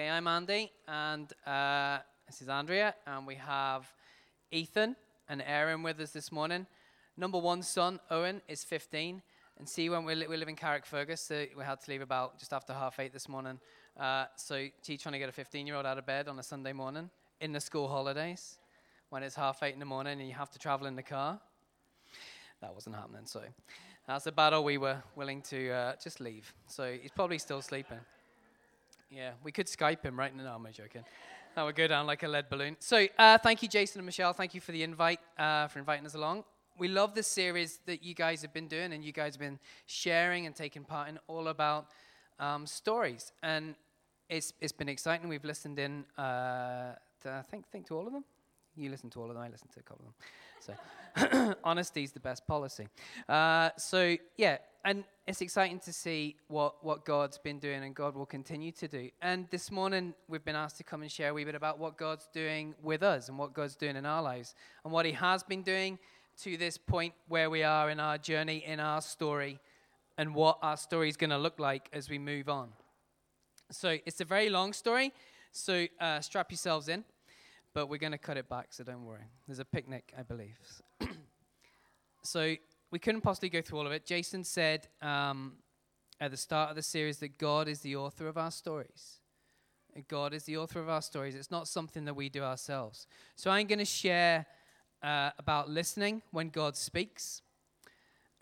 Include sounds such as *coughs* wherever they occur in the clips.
Okay, I'm Andy, and uh, this is Andrea, and we have Ethan and Aaron with us this morning. Number one son, Owen, is 15, and see, when we, li- we live in Carrickfergus, so we had to leave about just after half eight this morning. Uh, so, she's trying to get a 15 year old out of bed on a Sunday morning in the school holidays when it's half eight in the morning and you have to travel in the car. That wasn't happening, so that's a battle we were willing to uh, just leave. So, he's probably still sleeping. Yeah, we could Skype him right now. No, I'm joking. That would go down like a lead balloon. So, uh, thank you, Jason and Michelle. Thank you for the invite, uh, for inviting us along. We love this series that you guys have been doing and you guys have been sharing and taking part in all about um, stories. And it's, it's been exciting. We've listened in, uh, to, I think, think to all of them. You listen to all of them, I listen to a couple of them. So, *coughs* honesty is the best policy. Uh, so, yeah, and it's exciting to see what, what God's been doing and God will continue to do. And this morning, we've been asked to come and share a wee bit about what God's doing with us and what God's doing in our lives and what He has been doing to this point where we are in our journey, in our story, and what our story is going to look like as we move on. So, it's a very long story, so uh, strap yourselves in, but we're going to cut it back, so don't worry. There's a picnic, I believe. *clears throat* so, we couldn't possibly go through all of it. Jason said um, at the start of the series that God is the author of our stories. God is the author of our stories. It's not something that we do ourselves. So I'm going to share uh, about listening when God speaks.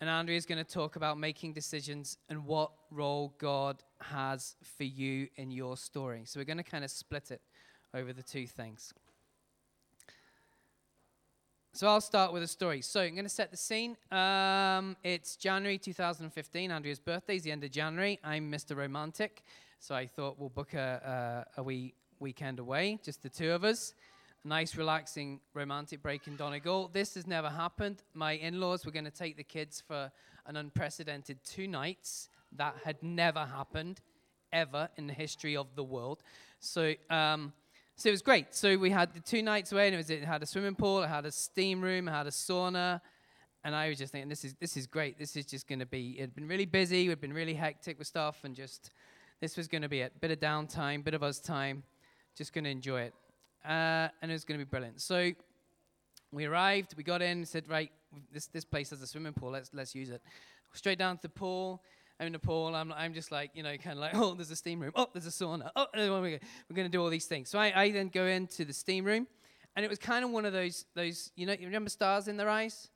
And Andrea is going to talk about making decisions and what role God has for you in your story. So we're going to kind of split it over the two things. So I'll start with a story. So I'm going to set the scene. Um, it's January 2015. Andrea's birthday is the end of January. I'm Mr. Romantic, so I thought we'll book a, a, a wee weekend away, just the two of us. A nice, relaxing, romantic break in Donegal. This has never happened. My in-laws were going to take the kids for an unprecedented two nights. That had never happened ever in the history of the world. So. Um, so it was great. So we had the two nights away, and it, was, it had a swimming pool, it had a steam room, it had a sauna, and I was just thinking, this is this is great. This is just going to be. It had been really busy, We'd been really hectic with stuff, and just this was going to be it. Bit of downtime, bit of us time, just going to enjoy it, uh, and it was going to be brilliant. So we arrived, we got in, said, right, this this place has a swimming pool. Let's let's use it. Straight down to the pool. I'm pool. I'm, I'm just like, you know, kind of like, oh, there's a steam room. Oh, there's a sauna. Oh, we're going to do all these things. So I, I then go into the steam room, and it was kind of one of those, those, you know, you remember stars in their eyes?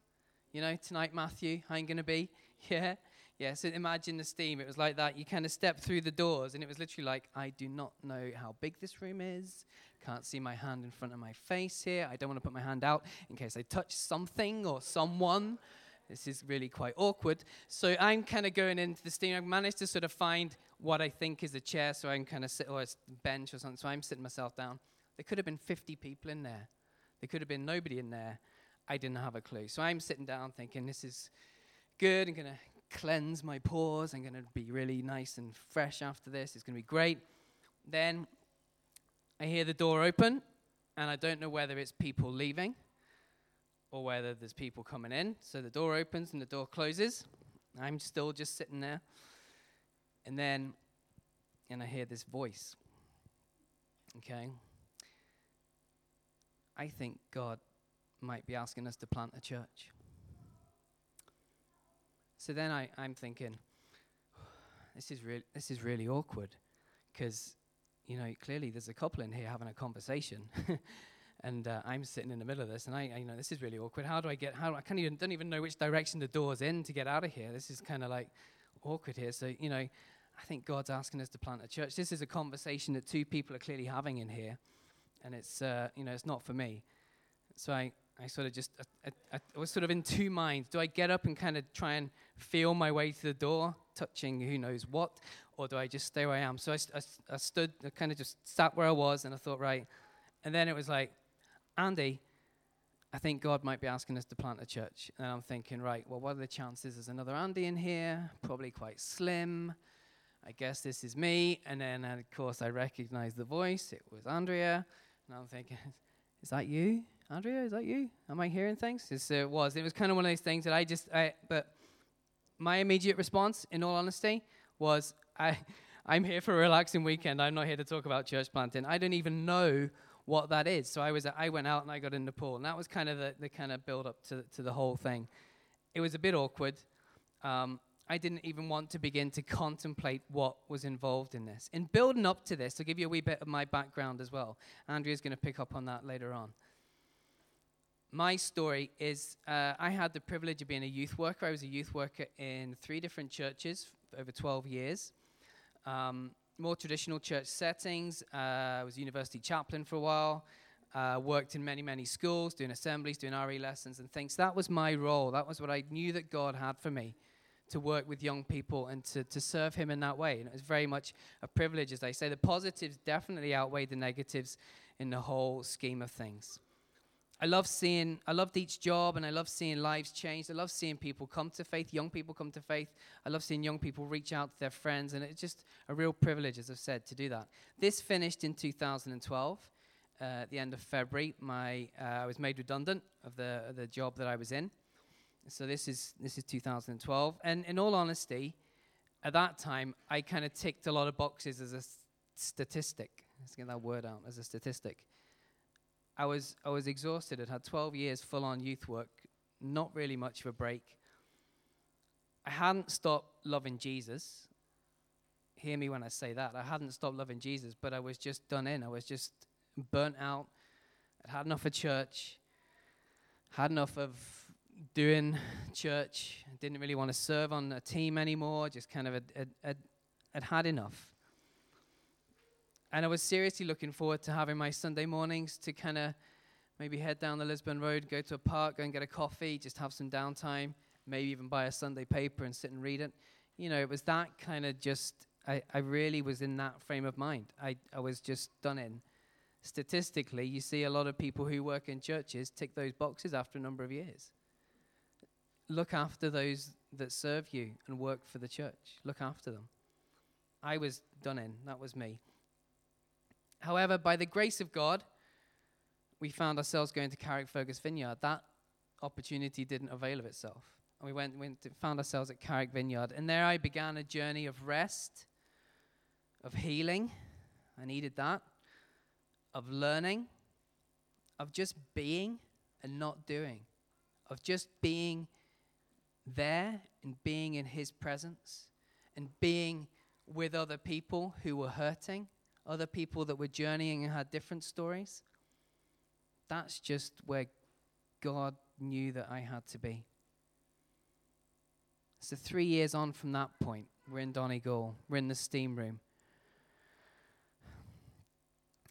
You know, tonight, Matthew, you going to be? *laughs* Yeah. Yeah, so imagine the steam. It was like that. You kind of step through the doors, and it was literally like, I do not know how big this room is. Can't see my hand in front of my face here. I don't want to put my hand out in case I touch something or someone. This is really quite awkward. So I'm kind of going into the steam. I've managed to sort of find what I think is a chair, so I'm kind of sit or a bench or something. So I'm sitting myself down. There could have been 50 people in there. There could have been nobody in there. I didn't have a clue. So I'm sitting down thinking, this is good. I'm going to cleanse my pores. I'm going to be really nice and fresh after this. It's going to be great. Then I hear the door open, and I don't know whether it's people leaving or whether there's people coming in. So the door opens and the door closes. I'm still just sitting there. And then, and I hear this voice. Okay? I think God might be asking us to plant a church. So then I, I'm thinking, this is, really, this is really awkward because, you know, clearly there's a couple in here having a conversation. *laughs* and uh, I'm sitting in the middle of this, and I, I, you know, this is really awkward. How do I get? How I can't even don't even know which direction the door's in to get out of here. This is kind of like awkward here. So you know, I think God's asking us to plant a church. This is a conversation that two people are clearly having in here, and it's uh, you know, it's not for me. So I, I sort of just, I, I, I was sort of in two minds. Do I get up and kind of try and feel my way to the door, touching who knows what, or do I just stay where I am? So I, I, I stood, I kind of just sat where I was, and I thought, right. And then it was like, Andy, I think God might be asking us to plant a church. And I'm thinking, right, well, what are the chances there's another Andy in here? Probably quite slim. I guess this is me. And then, of course, I recognized the voice. It was Andrea. And I'm thinking, is that you? Andrea, is that you? Am I hearing things? Yes, it was. It was kind of one of those things that I just, I, but my immediate response, in all honesty, was I, I'm here for a relaxing weekend. I'm not here to talk about church planting. I don't even know what that is. So I was I went out and I got in Nepal, and that was kind of the, the kind of build up to to the whole thing. It was a bit awkward. Um, I didn't even want to begin to contemplate what was involved in this. In building up to this, I'll give you a wee bit of my background as well. Andrea's going to pick up on that later on. My story is uh, I had the privilege of being a youth worker. I was a youth worker in three different churches over 12 years. Um, more traditional church settings. Uh, I was university chaplain for a while. Uh, worked in many, many schools, doing assemblies, doing RE lessons and things. That was my role. That was what I knew that God had for me to work with young people and to, to serve Him in that way. And it was very much a privilege, as I say. The positives definitely outweigh the negatives in the whole scheme of things. I love seeing, I loved each job and I love seeing lives change. I love seeing people come to faith, young people come to faith. I love seeing young people reach out to their friends. And it's just a real privilege, as I've said, to do that. This finished in 2012. Uh, at the end of February, my, uh, I was made redundant of the, the job that I was in. So this is this is 2012, and in all honesty, at that time I kind of ticked a lot of boxes as a s- statistic. Let's get that word out as a statistic. I was I was exhausted. I'd had 12 years full on youth work, not really much of a break. I hadn't stopped loving Jesus. Hear me when I say that. I hadn't stopped loving Jesus, but I was just done in. I was just burnt out. I'd had enough of church. Had enough of doing church. Didn't really want to serve on a team anymore. Just kind of had, had, had had enough. And I was seriously looking forward to having my Sunday mornings to kind of maybe head down the Lisburn Road, go to a park, go and get a coffee, just have some downtime, maybe even buy a Sunday paper and sit and read it. You know, it was that kind of just, I, I really was in that frame of mind. I, I was just done in. Statistically, you see a lot of people who work in churches tick those boxes after a number of years. Look after those that serve you and work for the church. Look after them. I was done in. That was me. However, by the grace of God, we found ourselves going to Carrickfergus Vineyard. That opportunity didn't avail of itself. And we went, went found ourselves at Carrick Vineyard. And there I began a journey of rest, of healing. I needed that. Of learning, of just being and not doing, of just being there and being in His presence and being with other people who were hurting other people that were journeying and had different stories. That's just where God knew that I had to be. So, three years on from that point, we're in Donegal, we're in the steam room.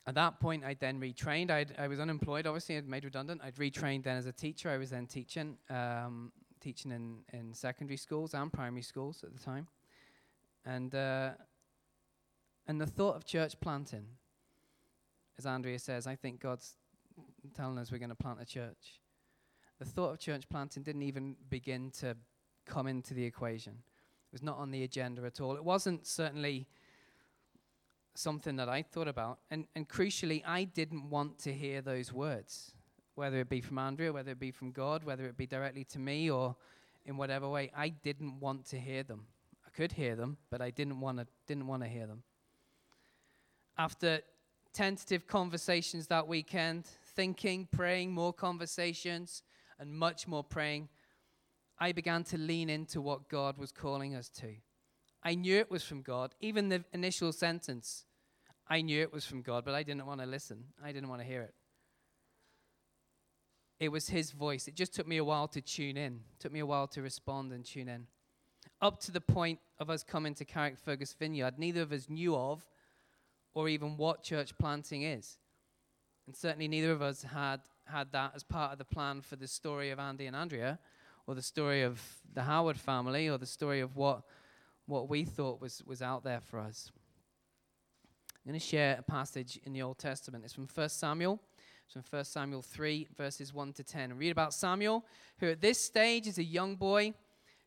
At that point, I then retrained. I'd, I was unemployed, obviously, I'd made redundant. I'd retrained then as a teacher. I was then teaching, um, teaching in, in secondary schools and primary schools at the time. And uh, and the thought of church planting, as Andrea says, I think God's telling us we're going to plant a church. The thought of church planting didn't even begin to come into the equation. It was not on the agenda at all. It wasn't certainly something that I thought about. And, and crucially, I didn't want to hear those words, whether it be from Andrea, whether it be from God, whether it be directly to me or in whatever way. I didn't want to hear them. I could hear them, but I didn't want to didn't want to hear them after tentative conversations that weekend, thinking, praying, more conversations, and much more praying, I began to lean into what God was calling us to. I knew it was from God. Even the initial sentence, I knew it was from God, but I didn't want to listen. I didn't want to hear it. It was His voice. It just took me a while to tune in, it took me a while to respond and tune in. Up to the point of us coming to Carrickfergus Vineyard, neither of us knew of or even what church planting is. And certainly neither of us had had that as part of the plan for the story of Andy and Andrea, or the story of the Howard family, or the story of what what we thought was, was out there for us. I'm going to share a passage in the Old Testament. It's from 1 Samuel. It's from 1 Samuel 3, verses 1 to 10. And read about Samuel, who at this stage is a young boy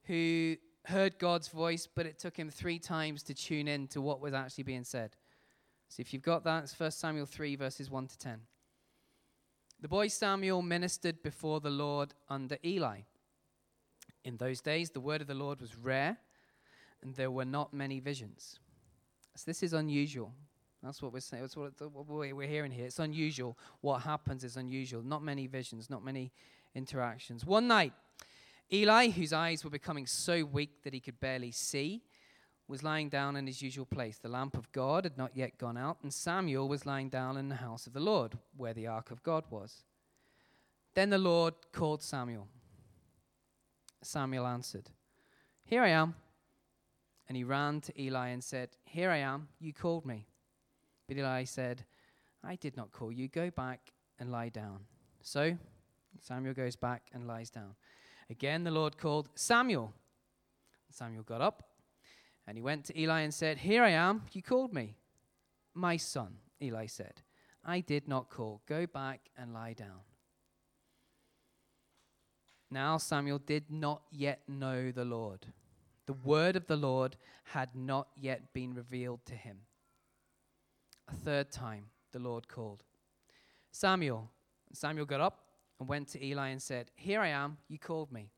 who heard God's voice, but it took him three times to tune in to what was actually being said. So if you've got that, it's 1 Samuel 3, verses 1 to 10. The boy Samuel ministered before the Lord under Eli. In those days, the word of the Lord was rare, and there were not many visions. So this is unusual. That's what we're saying. That's what, what we're hearing here. It's unusual. What happens is unusual. Not many visions, not many interactions. One night, Eli, whose eyes were becoming so weak that he could barely see, was lying down in his usual place. The lamp of God had not yet gone out, and Samuel was lying down in the house of the Lord, where the ark of God was. Then the Lord called Samuel. Samuel answered, Here I am. And he ran to Eli and said, Here I am, you called me. But Eli said, I did not call you. Go back and lie down. So Samuel goes back and lies down. Again, the Lord called Samuel. Samuel got up and he went to Eli and said, Here I am, you called me. My son, Eli said, I did not call. Go back and lie down. Now Samuel did not yet know the Lord. The word of the Lord had not yet been revealed to him. A third time the Lord called Samuel. Samuel got up and went to Eli and said, Here I am, you called me.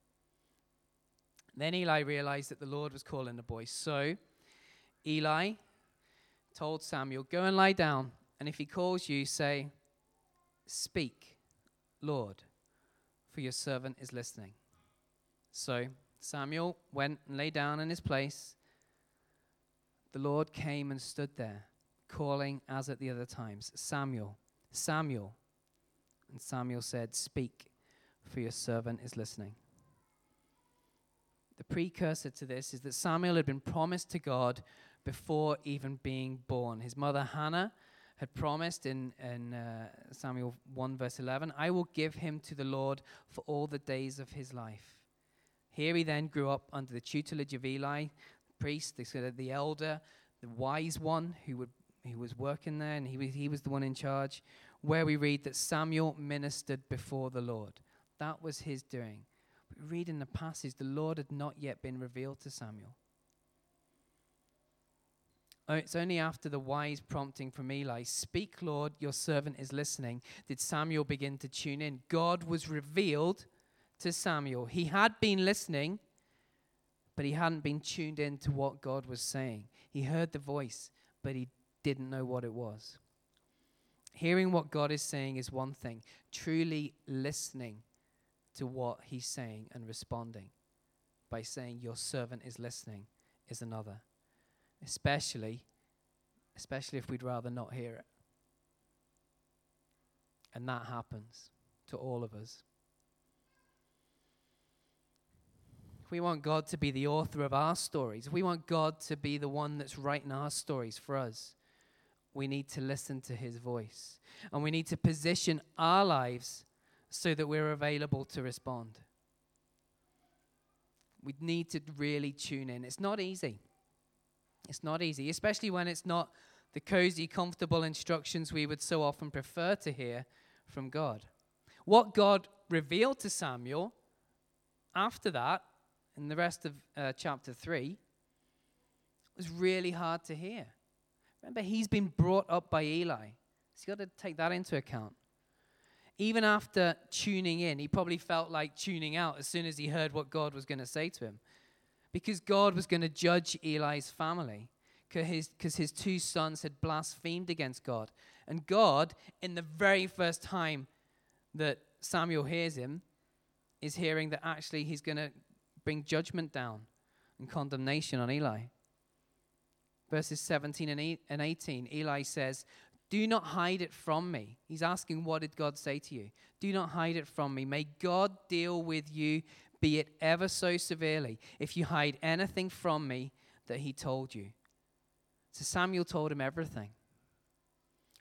Then Eli realized that the Lord was calling the boy. So Eli told Samuel, Go and lie down, and if he calls you, say, Speak, Lord, for your servant is listening. So Samuel went and lay down in his place. The Lord came and stood there, calling as at the other times, Samuel, Samuel. And Samuel said, Speak, for your servant is listening. The precursor to this is that Samuel had been promised to God before even being born. His mother Hannah had promised in, in uh, Samuel 1, verse 11, I will give him to the Lord for all the days of his life. Here he then grew up under the tutelage of Eli, the priest, the, the elder, the wise one who, would, who was working there, and he was, he was the one in charge, where we read that Samuel ministered before the Lord. That was his doing. Read in the passage, the Lord had not yet been revealed to Samuel. It's only after the wise prompting from Eli, Speak, Lord, your servant is listening, did Samuel begin to tune in. God was revealed to Samuel. He had been listening, but he hadn't been tuned in to what God was saying. He heard the voice, but he didn't know what it was. Hearing what God is saying is one thing, truly listening to what he's saying and responding by saying, Your servant is listening, is another. Especially, especially if we'd rather not hear it. And that happens to all of us. if we want God to be the author of our stories, if we want God to be the one that's writing our stories for us, we need to listen to his voice. And we need to position our lives so that we're available to respond. We need to really tune in. It's not easy. It's not easy, especially when it's not the cozy, comfortable instructions we would so often prefer to hear from God. What God revealed to Samuel after that in the rest of uh, chapter 3 was really hard to hear. Remember, he's been brought up by Eli. So you've got to take that into account. Even after tuning in, he probably felt like tuning out as soon as he heard what God was going to say to him. Because God was going to judge Eli's family because his, his two sons had blasphemed against God. And God, in the very first time that Samuel hears him, is hearing that actually he's going to bring judgment down and condemnation on Eli. Verses 17 and 18, Eli says, Do not hide it from me. He's asking, What did God say to you? Do not hide it from me. May God deal with you, be it ever so severely, if you hide anything from me that he told you. So Samuel told him everything,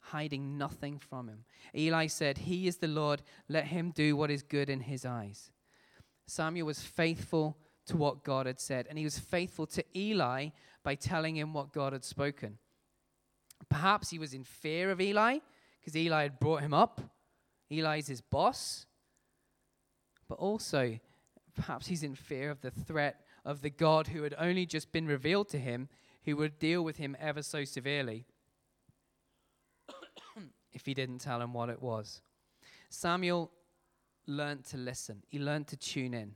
hiding nothing from him. Eli said, He is the Lord, let him do what is good in his eyes. Samuel was faithful to what God had said, and he was faithful to Eli by telling him what God had spoken. Perhaps he was in fear of Eli because Eli had brought him up. Eli's his boss. But also, perhaps he's in fear of the threat of the God who had only just been revealed to him, who would deal with him ever so severely *coughs* if he didn't tell him what it was. Samuel learned to listen, he learned to tune in,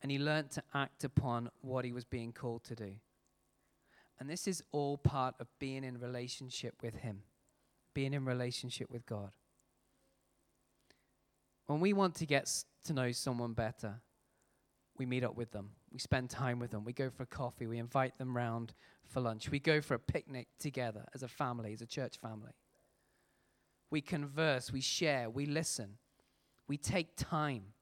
and he learned to act upon what he was being called to do. And this is all part of being in relationship with Him, being in relationship with God. When we want to get to know someone better, we meet up with them. We spend time with them. We go for coffee. We invite them round for lunch. We go for a picnic together as a family, as a church family. We converse, we share, we listen, we take time.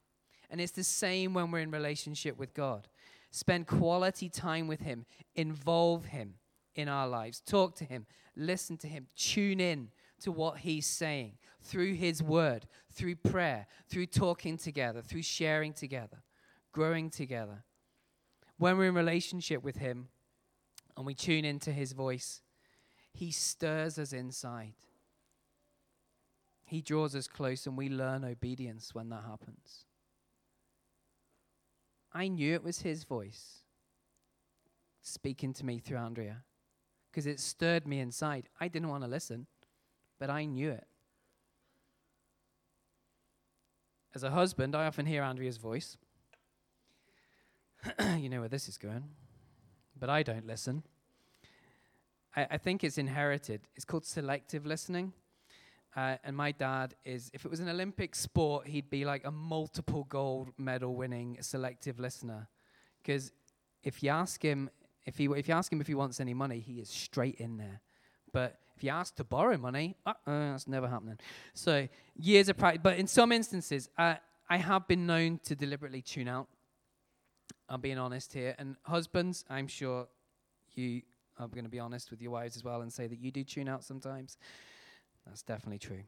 And it's the same when we're in relationship with God. Spend quality time with Him, involve Him in our lives, talk to Him, listen to Him, tune in to what He's saying through His Word, through prayer, through talking together, through sharing together, growing together. When we're in relationship with Him and we tune into His voice, He stirs us inside. He draws us close and we learn obedience when that happens. I knew it was his voice speaking to me through Andrea because it stirred me inside. I didn't want to listen, but I knew it. As a husband, I often hear Andrea's voice. *clears throat* you know where this is going, but I don't listen. I, I think it's inherited. It's called selective listening. Uh, and my dad is, if it was an Olympic sport, he'd be like a multiple gold medal winning selective listener. Because if you ask him, if, he, if you ask him if he wants any money, he is straight in there. But if you ask to borrow money, uh, uh, that's never happening. So years of practice. But in some instances, uh, I have been known to deliberately tune out. I'm being honest here. And husbands, I'm sure you are going to be honest with your wives as well and say that you do tune out sometimes. That's definitely true.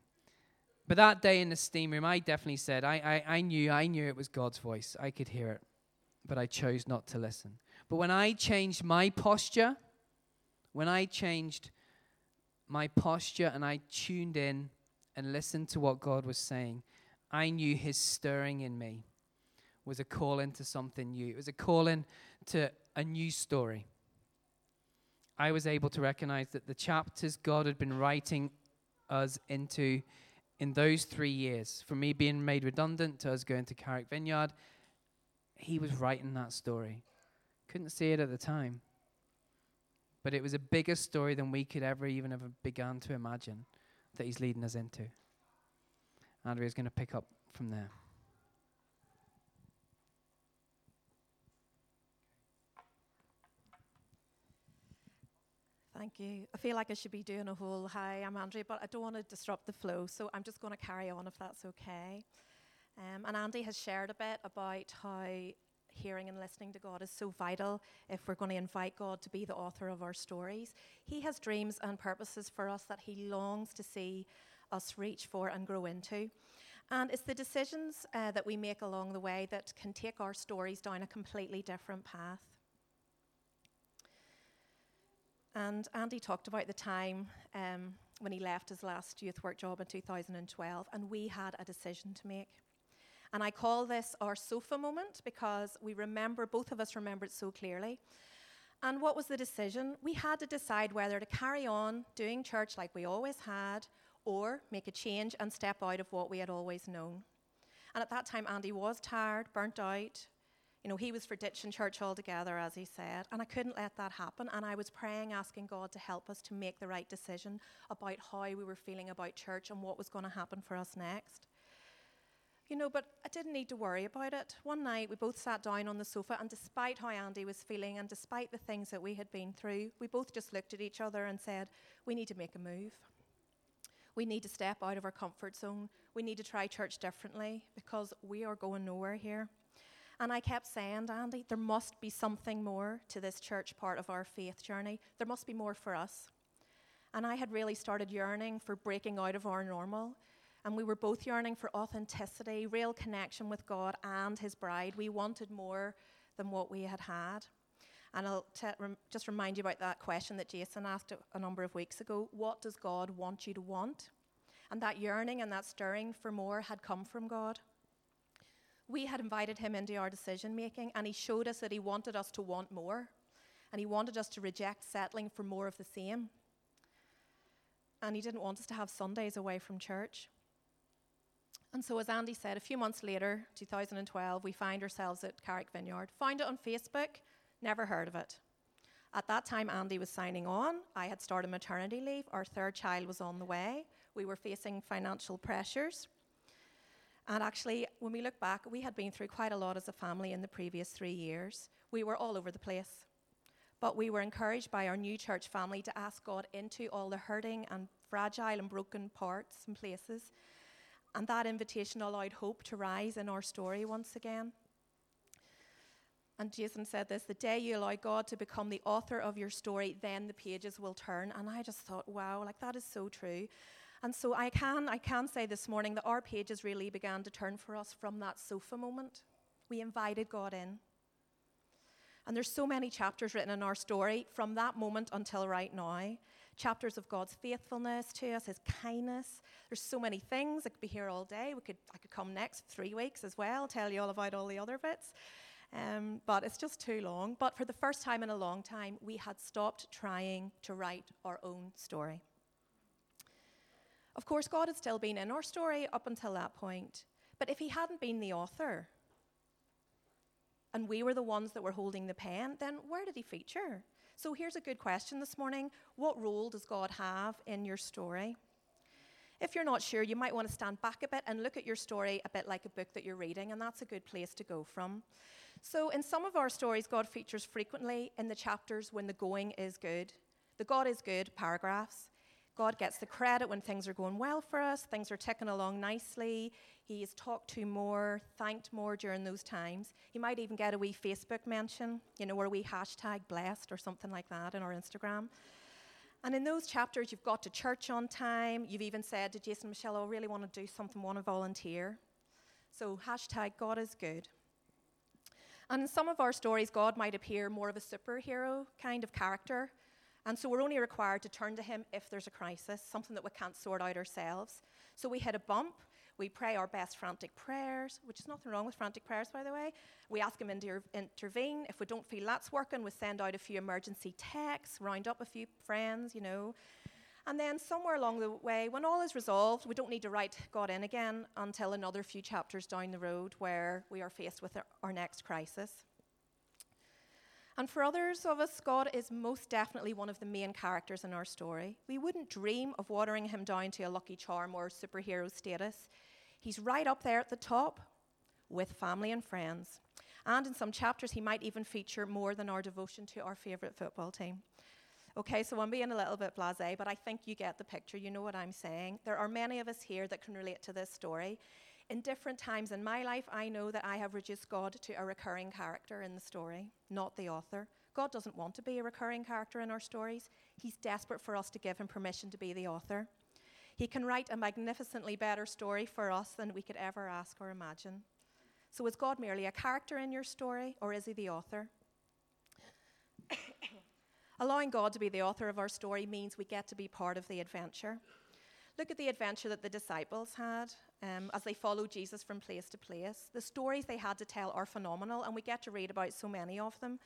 But that day in the steam room, I definitely said, I, I, I knew, I knew it was God's voice. I could hear it, but I chose not to listen. But when I changed my posture, when I changed my posture and I tuned in and listened to what God was saying, I knew His stirring in me was a call into something new. It was a call into a new story. I was able to recognize that the chapters God had been writing us into in those three years, from me being made redundant to us going to Carrick Vineyard, he was writing that story. Couldn't see it at the time. But it was a bigger story than we could ever even have begun to imagine that he's leading us into. Andrea's going to pick up from there. Thank you. I feel like I should be doing a whole hi, I'm Andrea, but I don't want to disrupt the flow, so I'm just going to carry on if that's okay. Um, and Andy has shared a bit about how hearing and listening to God is so vital if we're going to invite God to be the author of our stories. He has dreams and purposes for us that He longs to see us reach for and grow into. And it's the decisions uh, that we make along the way that can take our stories down a completely different path. And Andy talked about the time um, when he left his last youth work job in 2012, and we had a decision to make. And I call this our sofa moment because we remember, both of us remember it so clearly. And what was the decision? We had to decide whether to carry on doing church like we always had or make a change and step out of what we had always known. And at that time, Andy was tired, burnt out, you know, he was for ditching church altogether, as he said, and I couldn't let that happen. And I was praying, asking God to help us to make the right decision about how we were feeling about church and what was going to happen for us next. You know, but I didn't need to worry about it. One night we both sat down on the sofa, and despite how Andy was feeling and despite the things that we had been through, we both just looked at each other and said, We need to make a move. We need to step out of our comfort zone. We need to try church differently because we are going nowhere here. And I kept saying, Andy, there must be something more to this church part of our faith journey. There must be more for us. And I had really started yearning for breaking out of our normal. And we were both yearning for authenticity, real connection with God and His bride. We wanted more than what we had had. And I'll t- rem- just remind you about that question that Jason asked a, a number of weeks ago What does God want you to want? And that yearning and that stirring for more had come from God we had invited him into our decision making, and he showed us that he wanted us to want more, and he wanted us to reject settling for more of the same. And he didn't want us to have Sundays away from church. And so, as Andy said, a few months later, 2012, we find ourselves at Carrick Vineyard. Found it on Facebook, never heard of it. At that time, Andy was signing on. I had started maternity leave. Our third child was on the way. We were facing financial pressures. And actually, when we look back, we had been through quite a lot as a family in the previous three years. We were all over the place. But we were encouraged by our new church family to ask God into all the hurting and fragile and broken parts and places. And that invitation allowed hope to rise in our story once again. And Jason said this the day you allow God to become the author of your story, then the pages will turn. And I just thought, wow, like that is so true. And so I can, I can say this morning that our pages really began to turn for us from that sofa moment. We invited God in. And there's so many chapters written in our story from that moment until right now. Chapters of God's faithfulness to us, His kindness. There's so many things. I could be here all day. We could, I could come next three weeks as well, tell you all about all the other bits. Um, but it's just too long. But for the first time in a long time, we had stopped trying to write our own story. Of course, God had still been in our story up until that point. But if He hadn't been the author, and we were the ones that were holding the pen, then where did He feature? So here's a good question this morning What role does God have in your story? If you're not sure, you might want to stand back a bit and look at your story a bit like a book that you're reading, and that's a good place to go from. So, in some of our stories, God features frequently in the chapters when the going is good. The God is good paragraphs. God gets the credit when things are going well for us, things are ticking along nicely. He is talked to more, thanked more during those times. He might even get a wee Facebook mention, you know, where we hashtag blessed or something like that in our Instagram. And in those chapters, you've got to church on time. You've even said to Jason Michelle, oh, I really want to do something, want to volunteer. So, hashtag God is good. And in some of our stories, God might appear more of a superhero kind of character. And so we're only required to turn to Him if there's a crisis, something that we can't sort out ourselves. So we hit a bump, we pray our best frantic prayers, which is nothing wrong with frantic prayers, by the way. We ask Him to intervene. If we don't feel that's working, we send out a few emergency texts, round up a few friends, you know. And then somewhere along the way, when all is resolved, we don't need to write God in again until another few chapters down the road where we are faced with our, our next crisis. And for others of us, God is most definitely one of the main characters in our story. We wouldn't dream of watering him down to a lucky charm or superhero status. He's right up there at the top with family and friends. And in some chapters, he might even feature more than our devotion to our favourite football team. Okay, so I'm being a little bit blase, but I think you get the picture. You know what I'm saying. There are many of us here that can relate to this story. In different times in my life, I know that I have reduced God to a recurring character in the story, not the author. God doesn't want to be a recurring character in our stories. He's desperate for us to give him permission to be the author. He can write a magnificently better story for us than we could ever ask or imagine. So, is God merely a character in your story, or is he the author? *coughs* Allowing God to be the author of our story means we get to be part of the adventure. Look at the adventure that the disciples had um, as they followed Jesus from place to place. The stories they had to tell are phenomenal, and we get to read about so many of them.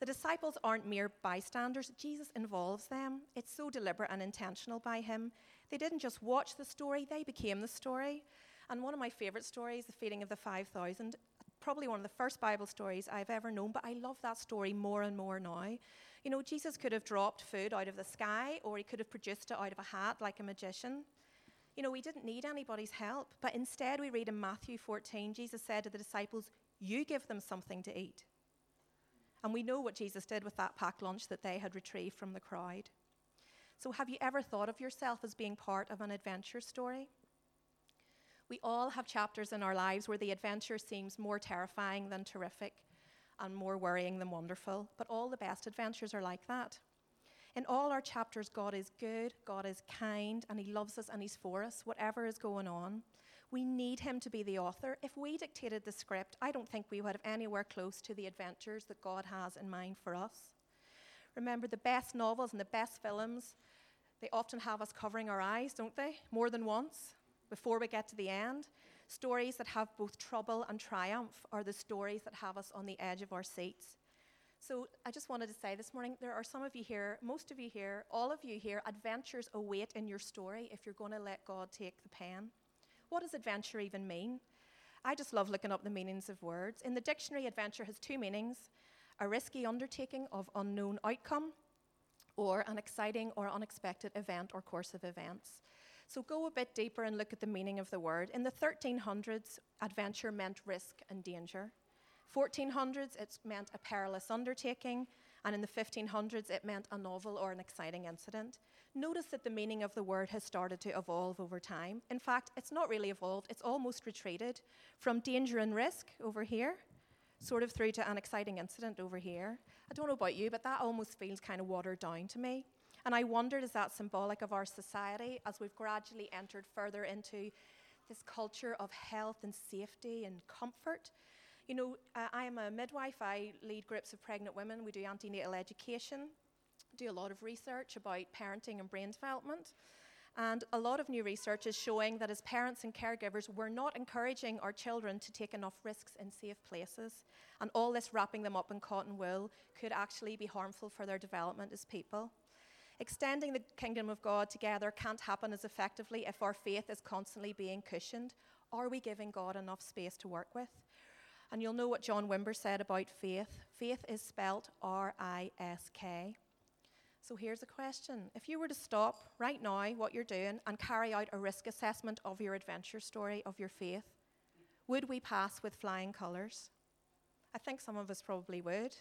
The disciples aren't mere bystanders, Jesus involves them. It's so deliberate and intentional by him. They didn't just watch the story, they became the story. And one of my favorite stories, the feeding of the 5,000, probably one of the first Bible stories I've ever known, but I love that story more and more now. You know, Jesus could have dropped food out of the sky, or he could have produced it out of a hat like a magician. You know, we didn't need anybody's help, but instead we read in Matthew 14, Jesus said to the disciples, You give them something to eat. And we know what Jesus did with that packed lunch that they had retrieved from the crowd. So, have you ever thought of yourself as being part of an adventure story? We all have chapters in our lives where the adventure seems more terrifying than terrific and more worrying than wonderful. But all the best adventures are like that. In all our chapters, God is good, God is kind, and He loves us and He's for us, whatever is going on. We need Him to be the author. If we dictated the script, I don't think we would have anywhere close to the adventures that God has in mind for us. Remember, the best novels and the best films, they often have us covering our eyes, don't they? More than once before we get to the end. Stories that have both trouble and triumph are the stories that have us on the edge of our seats. So I just wanted to say this morning there are some of you here, most of you here, all of you here, adventures await in your story if you're going to let God take the pen. What does adventure even mean? I just love looking up the meanings of words. In the dictionary, adventure has two meanings a risky undertaking of unknown outcome, or an exciting or unexpected event or course of events. So go a bit deeper and look at the meaning of the word. In the 1300s, adventure meant risk and danger. 1400s, it meant a perilous undertaking, and in the 1500s, it meant a novel or an exciting incident. Notice that the meaning of the word has started to evolve over time. In fact, it's not really evolved, it's almost retreated from danger and risk over here, sort of through to an exciting incident over here. I don't know about you, but that almost feels kind of watered down to me. And I wondered, is that symbolic of our society as we've gradually entered further into this culture of health and safety and comfort? You know, uh, I am a midwife. I lead groups of pregnant women. We do antenatal education, do a lot of research about parenting and brain development. And a lot of new research is showing that as parents and caregivers, we're not encouraging our children to take enough risks in safe places. And all this wrapping them up in cotton wool could actually be harmful for their development as people. Extending the kingdom of God together can't happen as effectively if our faith is constantly being cushioned. Are we giving God enough space to work with? And you'll know what John Wimber said about faith. Faith is spelt R I S K. So here's a question. If you were to stop right now what you're doing and carry out a risk assessment of your adventure story, of your faith, would we pass with flying colours? I think some of us probably would.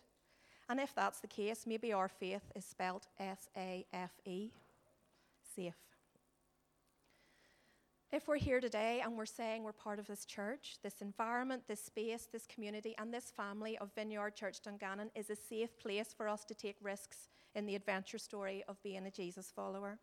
And if that's the case, maybe our faith is spelt S A F E, safe. If we're here today and we're saying we're part of this church, this environment, this space, this community, and this family of Vineyard Church Dungannon is a safe place for us to take risks in the adventure story of being a Jesus follower.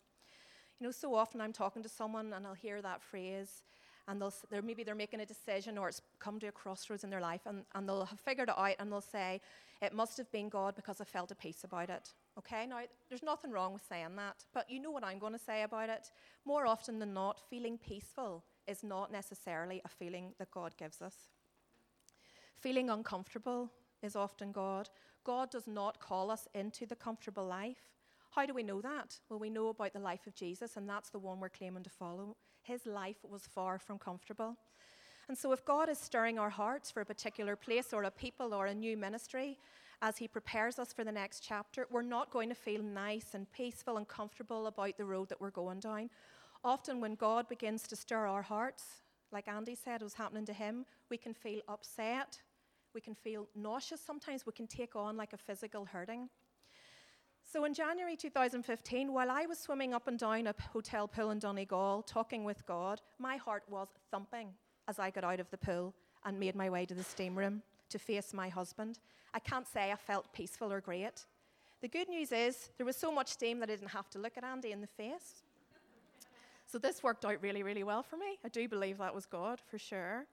You know, so often I'm talking to someone and I'll hear that phrase, and they'll, they're, maybe they're making a decision or it's come to a crossroads in their life, and, and they'll have figured it out and they'll say, It must have been God because I felt a peace about it. Okay, now there's nothing wrong with saying that, but you know what I'm going to say about it. More often than not, feeling peaceful is not necessarily a feeling that God gives us. Feeling uncomfortable is often God. God does not call us into the comfortable life. How do we know that? Well, we know about the life of Jesus, and that's the one we're claiming to follow. His life was far from comfortable. And so, if God is stirring our hearts for a particular place or a people or a new ministry, as He prepares us for the next chapter, we're not going to feel nice and peaceful and comfortable about the road that we're going down. Often, when God begins to stir our hearts, like Andy said it was happening to him, we can feel upset, we can feel nauseous, sometimes we can take on like a physical hurting. So in January 2015, while I was swimming up and down a hotel pool in Donegal, talking with God, my heart was thumping as I got out of the pool and made my way to the steam room to face my husband. I can't say I felt peaceful or great. The good news is there was so much steam that I didn't have to look at Andy in the face. So this worked out really, really well for me. I do believe that was God for sure.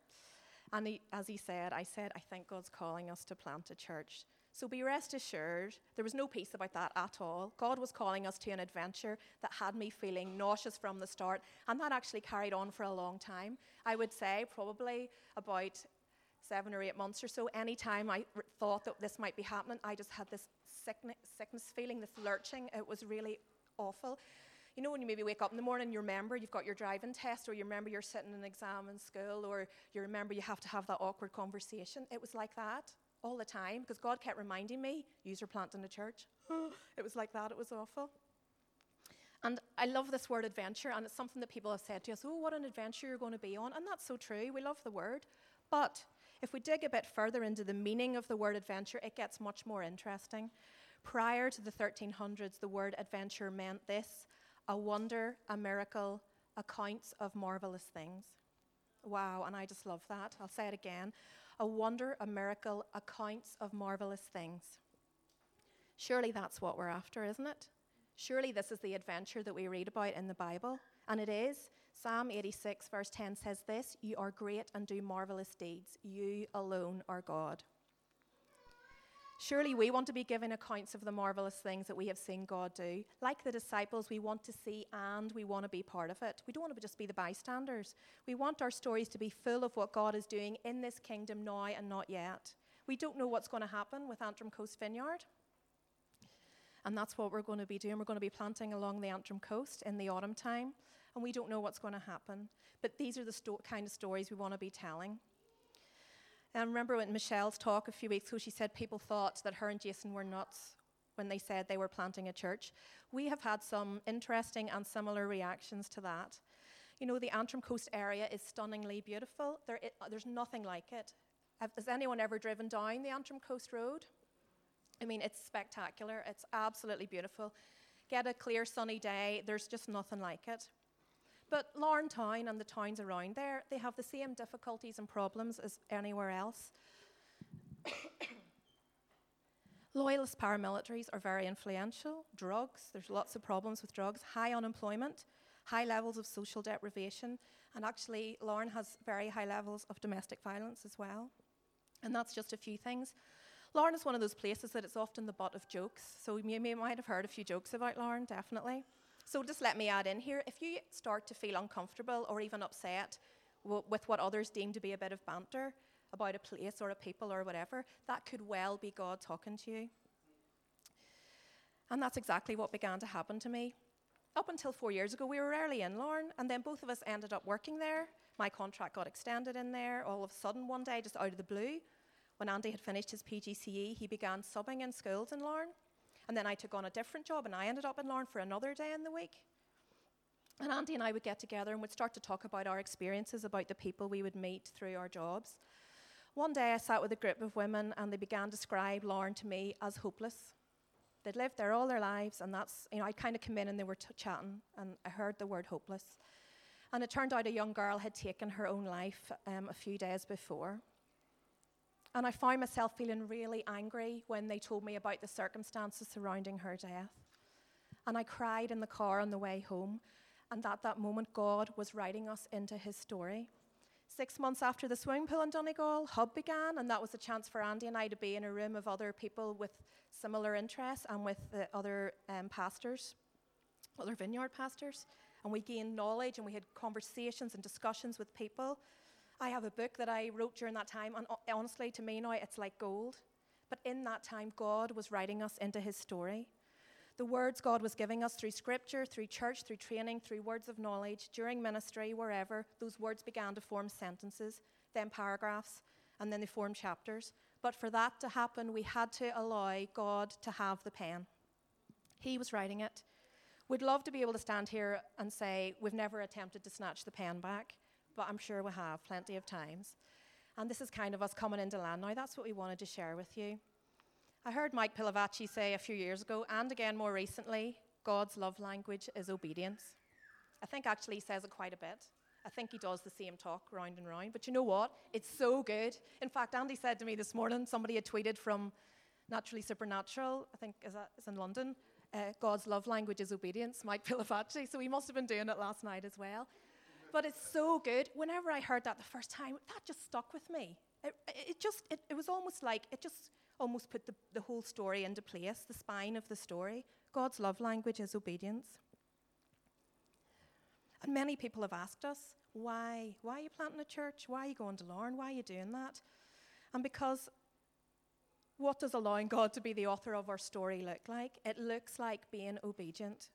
And he, as he said, I said, I think God's calling us to plant a church. So be rest assured, there was no peace about that at all. God was calling us to an adventure that had me feeling nauseous from the start, and that actually carried on for a long time. I would say probably about seven or eight months or so. Anytime I r- thought that this might be happening, I just had this sickness, sickness feeling, this lurching. It was really awful. You know, when you maybe wake up in the morning, you remember you've got your driving test, or you remember you're sitting an exam in school, or you remember you have to have that awkward conversation. It was like that all the time because God kept reminding me, use your plant in the church. *gasps* it was like that, it was awful. And I love this word adventure, and it's something that people have said to us, oh, what an adventure you're going to be on. And that's so true. We love the word. But if we dig a bit further into the meaning of the word adventure, it gets much more interesting. Prior to the 1300s, the word adventure meant this a wonder, a miracle, accounts of marvelous things. Wow, and I just love that. I'll say it again. A wonder, a miracle, accounts of marvelous things. Surely that's what we're after, isn't it? Surely this is the adventure that we read about in the Bible. And it is. Psalm 86, verse 10 says this You are great and do marvelous deeds. You alone are God. Surely we want to be given accounts of the marvelous things that we have seen God do. Like the disciples, we want to see and we want to be part of it. We don't want to just be the bystanders. We want our stories to be full of what God is doing in this kingdom now and not yet. We don't know what's going to happen with Antrim Coast Vineyard. And that's what we're going to be doing. We're going to be planting along the Antrim coast in the autumn time, and we don't know what's going to happen. But these are the sto- kind of stories we want to be telling. And I remember in Michelle's talk a few weeks ago, she said people thought that her and Jason were nuts when they said they were planting a church. We have had some interesting and similar reactions to that. You know, the Antrim Coast area is stunningly beautiful. There, it, there's nothing like it. Has anyone ever driven down the Antrim Coast Road? I mean, it's spectacular. It's absolutely beautiful. Get a clear sunny day, there's just nothing like it. But Larne Town and the towns around there, they have the same difficulties and problems as anywhere else. *coughs* Loyalist paramilitaries are very influential. Drugs, there's lots of problems with drugs. High unemployment, high levels of social deprivation, and actually, Larne has very high levels of domestic violence as well. And that's just a few things. Larne is one of those places that it's often the butt of jokes. So you may, might have heard a few jokes about Larne, definitely. So just let me add in here if you start to feel uncomfortable or even upset with what others deem to be a bit of banter about a place or a people or whatever, that could well be God talking to you. And that's exactly what began to happen to me. Up until four years ago, we were early in Larne, and then both of us ended up working there. My contract got extended in there all of a sudden one day, just out of the blue. When Andy had finished his PGCE, he began subbing in schools in Larne. And then I took on a different job, and I ended up in Larne for another day in the week. And Andy and I would get together and would start to talk about our experiences, about the people we would meet through our jobs. One day I sat with a group of women, and they began to describe Larne to me as hopeless. They'd lived there all their lives, and that's, you know, I'd kind of come in and they were t- chatting, and I heard the word hopeless. And it turned out a young girl had taken her own life um, a few days before. And I found myself feeling really angry when they told me about the circumstances surrounding her death. And I cried in the car on the way home. And at that moment, God was writing us into his story. Six months after the swimming pool in Donegal, Hub began, and that was a chance for Andy and I to be in a room of other people with similar interests and with the other um, pastors, other vineyard pastors. And we gained knowledge and we had conversations and discussions with people. I have a book that I wrote during that time, and honestly, to me now, it's like gold. But in that time, God was writing us into his story. The words God was giving us through scripture, through church, through training, through words of knowledge, during ministry, wherever, those words began to form sentences, then paragraphs, and then they formed chapters. But for that to happen, we had to allow God to have the pen. He was writing it. We'd love to be able to stand here and say, we've never attempted to snatch the pen back, but I'm sure we have plenty of times. And this is kind of us coming into land now. That's what we wanted to share with you. I heard Mike Pilavachi say a few years ago, and again more recently, God's love language is obedience. I think actually he says it quite a bit. I think he does the same talk round and round. But you know what? It's so good. In fact, Andy said to me this morning, somebody had tweeted from Naturally Supernatural, I think is that is in London. Uh, God's love language is obedience, Mike Pilavachi. So he must have been doing it last night as well. But it's so good. Whenever I heard that the first time, that just stuck with me. It, it just, it, it was almost like, it just almost put the, the whole story into place, the spine of the story. God's love language is obedience. And many people have asked us, why? Why are you planting a church? Why are you going to Larne? Why are you doing that? And because what does allowing God to be the author of our story look like? It looks like being obedient.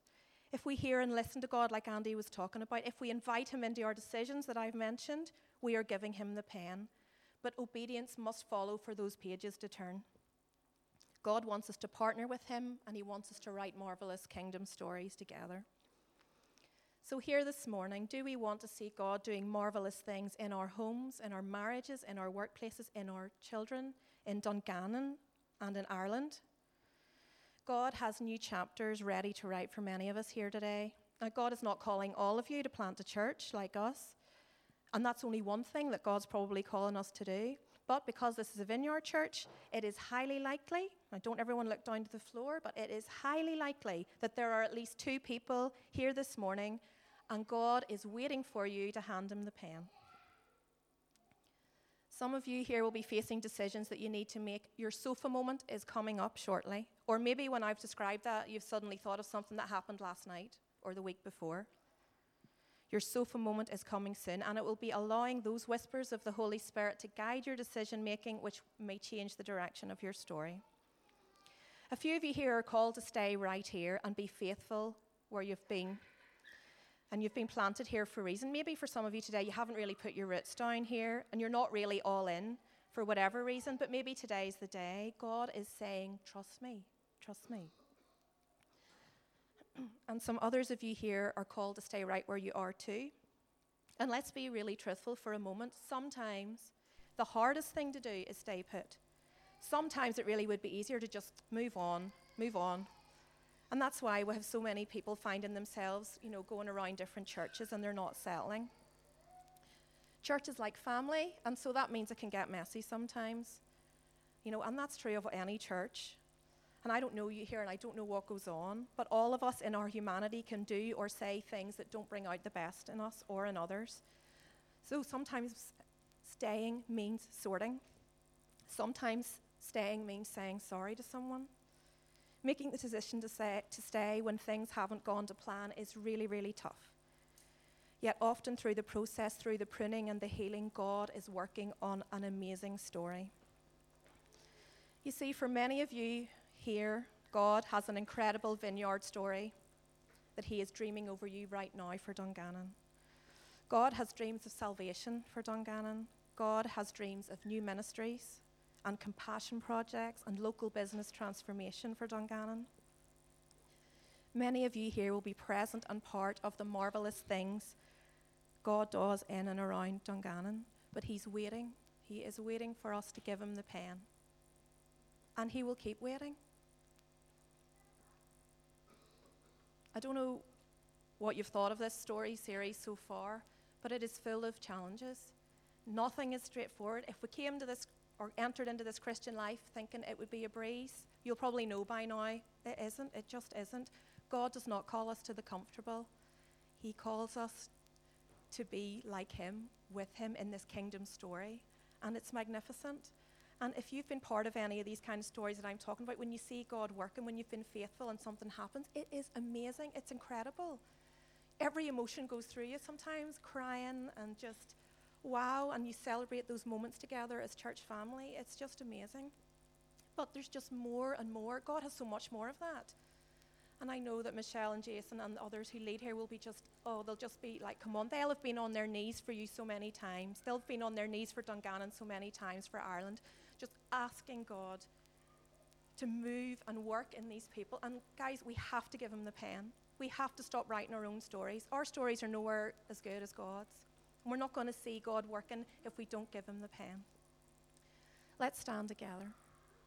If we hear and listen to God, like Andy was talking about, if we invite Him into our decisions that I've mentioned, we are giving Him the pen. But obedience must follow for those pages to turn. God wants us to partner with Him, and He wants us to write marvelous kingdom stories together. So, here this morning, do we want to see God doing marvelous things in our homes, in our marriages, in our workplaces, in our children, in Dungannon, and in Ireland? God has new chapters ready to write for many of us here today. Now, God is not calling all of you to plant a church like us, and that's only one thing that God's probably calling us to do. But because this is a vineyard church, it is highly likely, now don't everyone look down to the floor, but it is highly likely that there are at least two people here this morning, and God is waiting for you to hand him the pen. Some of you here will be facing decisions that you need to make. Your sofa moment is coming up shortly. Or maybe when I've described that, you've suddenly thought of something that happened last night or the week before. Your sofa moment is coming soon, and it will be allowing those whispers of the Holy Spirit to guide your decision making, which may change the direction of your story. A few of you here are called to stay right here and be faithful where you've been. And you've been planted here for a reason. Maybe for some of you today, you haven't really put your roots down here and you're not really all in. for whatever reason, but maybe today's the day. God is saying, Trust me, trust me. *clears throat* and some others of you here are called to stay right where you are too. And let's be really truthful for a moment. Sometimes the hardest thing to do is stay put. Sometimes it really would be easier to just move on, move on. And that's why we have so many people finding themselves, you know, going around different churches and they're not settling. Church is like family, and so that means it can get messy sometimes. You know, and that's true of any church. And I don't know you here and I don't know what goes on, but all of us in our humanity can do or say things that don't bring out the best in us or in others. So sometimes staying means sorting. Sometimes staying means saying sorry to someone. Making the decision to, say, to stay when things haven't gone to plan is really, really tough. Yet, often through the process, through the pruning and the healing, God is working on an amazing story. You see, for many of you here, God has an incredible vineyard story that He is dreaming over you right now for Dungannon. God has dreams of salvation for Dungannon. God has dreams of new ministries and compassion projects and local business transformation for Dungannon. Many of you here will be present and part of the marvelous things God does in and around Dungannon, but He's waiting. He is waiting for us to give Him the pen. And He will keep waiting. I don't know what you've thought of this story series so far, but it is full of challenges. Nothing is straightforward. If we came to this or entered into this Christian life thinking it would be a breeze, you'll probably know by now it isn't. It just isn't. God does not call us to the comfortable, He calls us to be like Him, with Him in this kingdom story. And it's magnificent. And if you've been part of any of these kind of stories that I'm talking about, when you see God working, when you've been faithful and something happens, it is amazing. It's incredible. Every emotion goes through you sometimes, crying and just wow, and you celebrate those moments together as church family. It's just amazing. But there's just more and more. God has so much more of that. And I know that Michelle and Jason and others who lead here will be just, oh, they'll just be like, come on. They'll have been on their knees for you so many times. They'll have been on their knees for Dungannon so many times for Ireland, just asking God to move and work in these people. And guys, we have to give him the pen. We have to stop writing our own stories. Our stories are nowhere as good as God's. And we're not going to see God working if we don't give him the pen. Let's stand together.